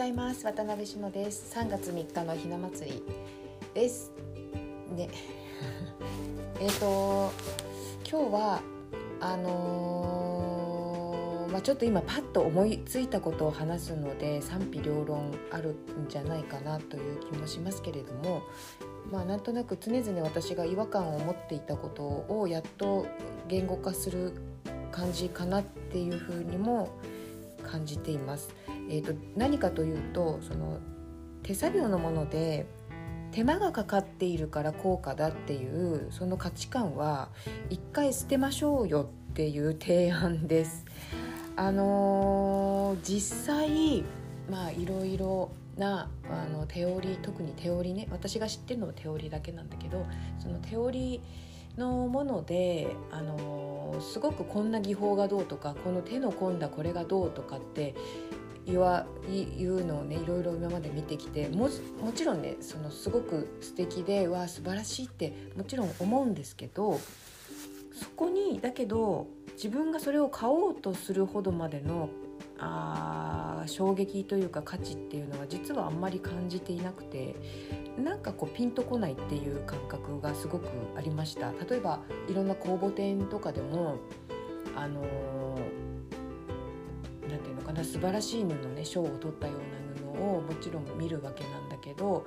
ざいます。渡辺志乃です。3月3日のひな祭りです。ね えっと今日はあのー、まあ、ちょっと今パッと思いついたことを話すので賛否両論あるんじゃないかなという気もしますけれどもまあなんとなく常々私が違和感を持っていたことをやっと言語化する感じかなっていうふうにも感じています。えーと、何かというとその手作業のもので手間がかかっているから高価だっていうその価値観は一回捨てましょうよっていう提案です。あのー、実際まあいろいろなあのテオリー特にテオリーね私が知ってるのはテオリーだけなんだけどそのテオリーのものであの、すごくこんな技法がどうとかこの手の込んだこれがどうとかって言わ言うのをねいろいろ今まで見てきてももちろんねそのすごく素敵でわあ素晴らしいってもちろん思うんですけどそこにだけど自分がそれを買おうとするほどまでのあ衝撃というか価値っていうのは実はあんまり感じていなくてなんかこうピンとこないっていう感覚がすごくありました。例えばいろんな公募展とかでもあのー何て言うのかな素晴らしい布ね賞を取ったような布をもちろん見るわけなんだけど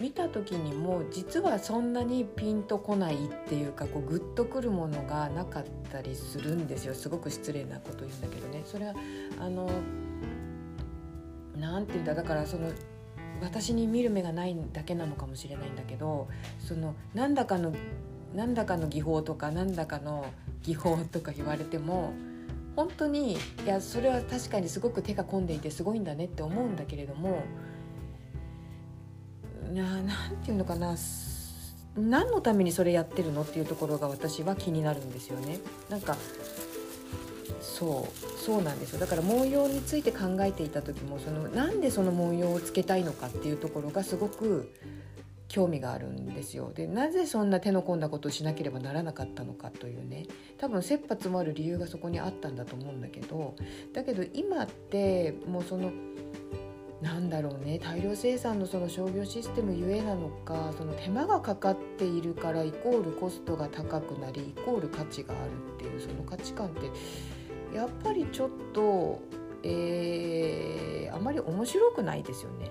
見た時にも実はそんなにピンとこないっていうかこうグッとくるものがなかったりするんですよ。すごく失礼なこと言うんだけどね。それはあの何て言うんだだからその私に見る目がないだけなのかもしれないんだけどそのなんだかのなんだかの技法とかなんだかの技法とか言われても本当にいやそれは確かにすごく手が込んでいてすごいんだねって思うんだけれども何て言うのかな何のためにそれやってるのっていうところが私は気になるんですよね。なんかそうそうなんですよだから文様について考えていた時もそのなんでその文様をつけたいのかっていうところがすごく興味があるんですよでなぜそんな手の込んだことをしなければならなかったのかというね多分切羽詰まる理由がそこにあったんだと思うんだけどだけど今ってもうそのなんだろうね大量生産のその商業システムゆえなのかその手間がかかっているからイコールコストが高くなりイコール価値があるっていうその価値観ってやっぱりちょっと、えー、あまり面白くないですよね。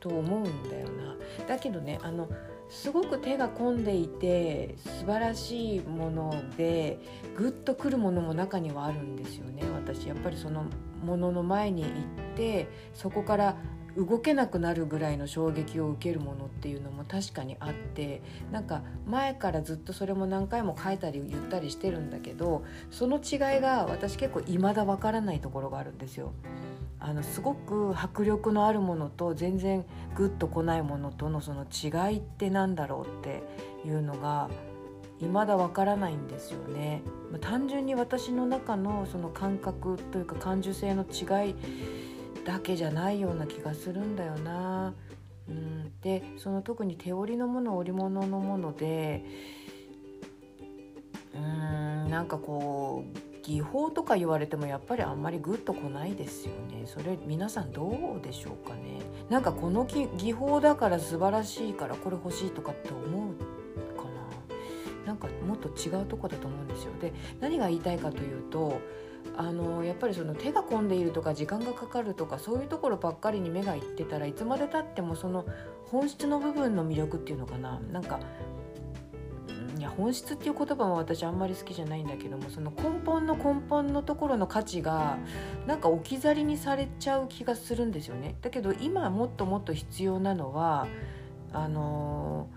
と思うんだよな。だけどねあのすごく手が込んでいて素晴らしいものでグッとくるものも中にはあるんですよね私やっぱりそのものの前に行ってそこから動けなくなるぐらいの衝撃を受けるものっていうのも確かにあってなんか前からずっとそれも何回も書いたり言ったりしてるんだけどその違いが私結構未だわからないところがあるんですよ。あのすごく迫力のあるものと全然グッとこないものとのその違いって何だろうっていうのが未だわからないんですよね。単純に私の中のその感覚というか感受性の違いだけじゃないような気がするんだよな。うん、でその特に手織りのもの織物のものでうんなんかこう技法とか言われてもやっぱりあんまりグッとこないですよね。それ皆さんどうでしょうかね。なんかこの技法だから素晴らしいからこれ欲しいとかって思うかな。なんかもっと違うとこだと思うんですよ。で何が言いたいかというとあのやっぱりその手が込んでいるとか時間がかかるとかそういうところばっかりに目がいってたらいつまでたってもその本質の部分の魅力っていうのかな。なんか本質っていう言葉も私あんまり好きじゃないんだけどもその根本の根本のところの価値がなんか置き去りにされちゃう気がするんですよね。だけど今もっともっと必要なのはあの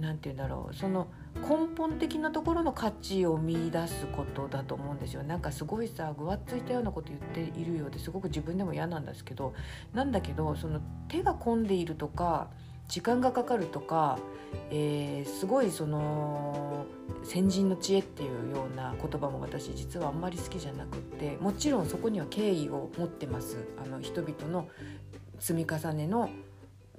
何て言うんだろう。その根本的なところの価値を見出すことだと思うんですよ。なんかすごいさぐわっついたようなこと言っているようですごく自分でも嫌なんですけど。なんだけどその手が込んでいるとか時間がかかるとか、えー、すごいその先人の知恵っていうような言葉も私実はあんまり好きじゃなくってもちろんそこには敬意を持ってます。あの人々の積み重ねの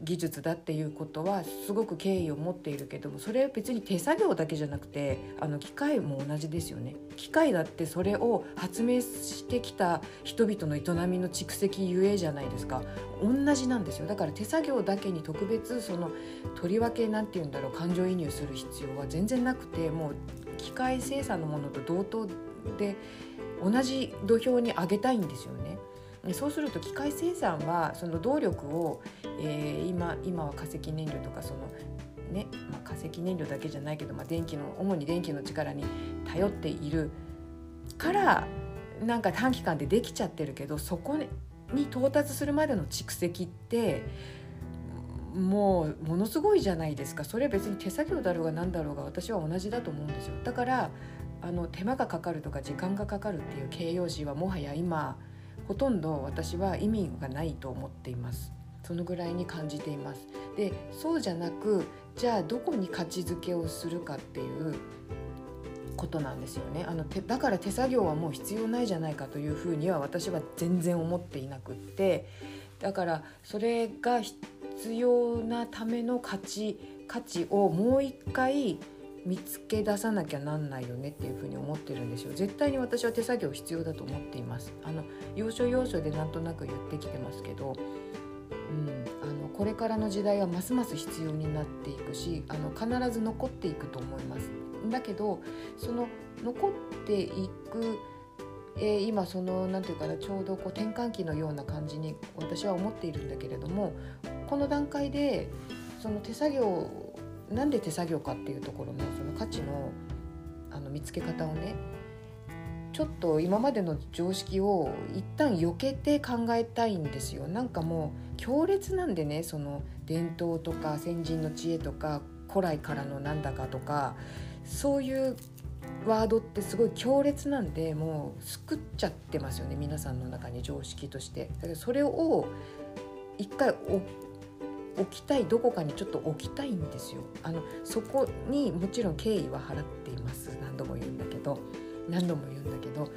技術だっていうことはすごく敬意を持っているけどもそれは別に手作業だけじゃなくてあの機械も同じですよね。機械だってそれを発明してきた人々の営みの蓄積ゆえじゃないですか。同じなんですよ。だから手作業だけに特別そのとりわけなんて言うんだろう感情移入する必要は全然なくてもう機械生産のものと同等で同じ土俵に上げたいんですよね。そうすると機械生産はその動力を、えー、今今は化石燃料とかそのね、まあ、化石燃料だけじゃないけど、まあ、電気の主に電気の力に頼っている。からなんか短期間でできちゃってるけどそこに到達するまでの蓄積ってもうものすごいじゃないですか。それは別に手作業だろうが何だろうが私は同じだと思うんですよ。だからあの手間がかかるとか時間がかかるっていう形容詞はもはや今ほとんど私は意味がないと思っています。そのぐらいに感じています。でそうじゃなくじゃあどこに価値づけをするかっていうことなんですよね。あのだから手作業はもう必要ないじゃないかというふうには私は全然思っていなくって。だからそれが必要なための価値価値をもう一回見つけ出さなきゃなんないよねっていうふうに思ってるんですよ絶対に私は手作業必要だと思っています。あの要所要所でなんとなく言ってきてますけど、うん、あのこれからの時代はますます必要になっていくしあの必ず残っていくと思います。だけどその残っていくえー、今その何て言うかなちょうどこう転換期のような感じに私は思っているんだけれどもこの段階でその手作業なんで手作業かっていうところのその価値のあの見つけ方をねちょっと今までの常識を一旦避けて考えたいんですよ。なんかもう強烈なんでねその伝統とか先人の知恵とか古来からのなんだかとかそういうワードってすごい強烈なんでもう救っちゃってますよね皆さんの中に常識として。だからそれを一回置きたいどこかにちょっと置きたいんですよ。あのそこにもちろん敬意は払っています。何度も言うんだけど。何度も言うんだけど。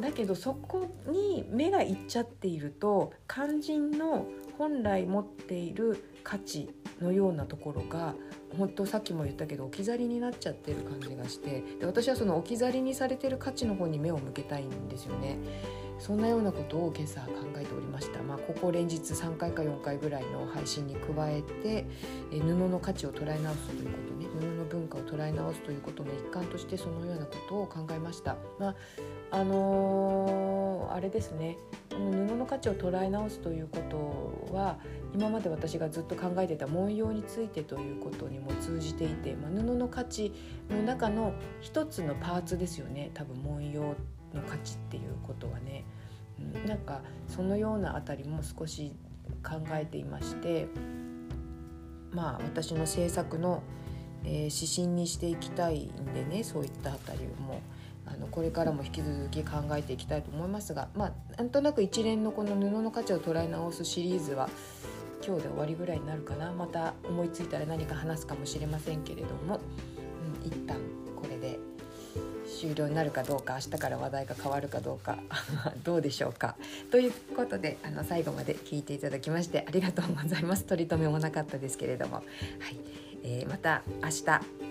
だけどそこに目がいっちゃっていると肝心の本来持っている価値のようなところが本当さっきも言ったけど置き去りになっちゃってる感じがして。で私はその置き去りにされてる価値の方に目を向けたいんですよね。そんなようなことを今朝考えておりました、まあ、ここ連日3回か4回ぐらいの配信に加えてえ布の価値を捉え直すということね。布の文化を捉え直すということの一環としてそのようなことを考えました。まああのー、あれですね。この布の価値を捉え直すということは今まで私がずっと考えてた文様についてということにも通じていて、まあ、布の価値の中の一つのパーツですよね。多分文様の価値っていうことはね、なんかそのようなあたりも少し考えていましてまあ私の制作の、えー、指針にしていきたいんでねそういったあたりもあのこれからも引き続き考えていきたいと思いますがまあなんとなく一連のこの布の価値を捉え直すシリーズは今日で終わりぐらいになるかな。また思いついたら何か話すかもしれませんけれども、うん、一旦終了になるかどうか明日から話題が変わるかどうか どうでしょうか。ということであの最後まで聞いていただきましてありがとうございます。取り留めもなかったですけれども。はい、えー、また明日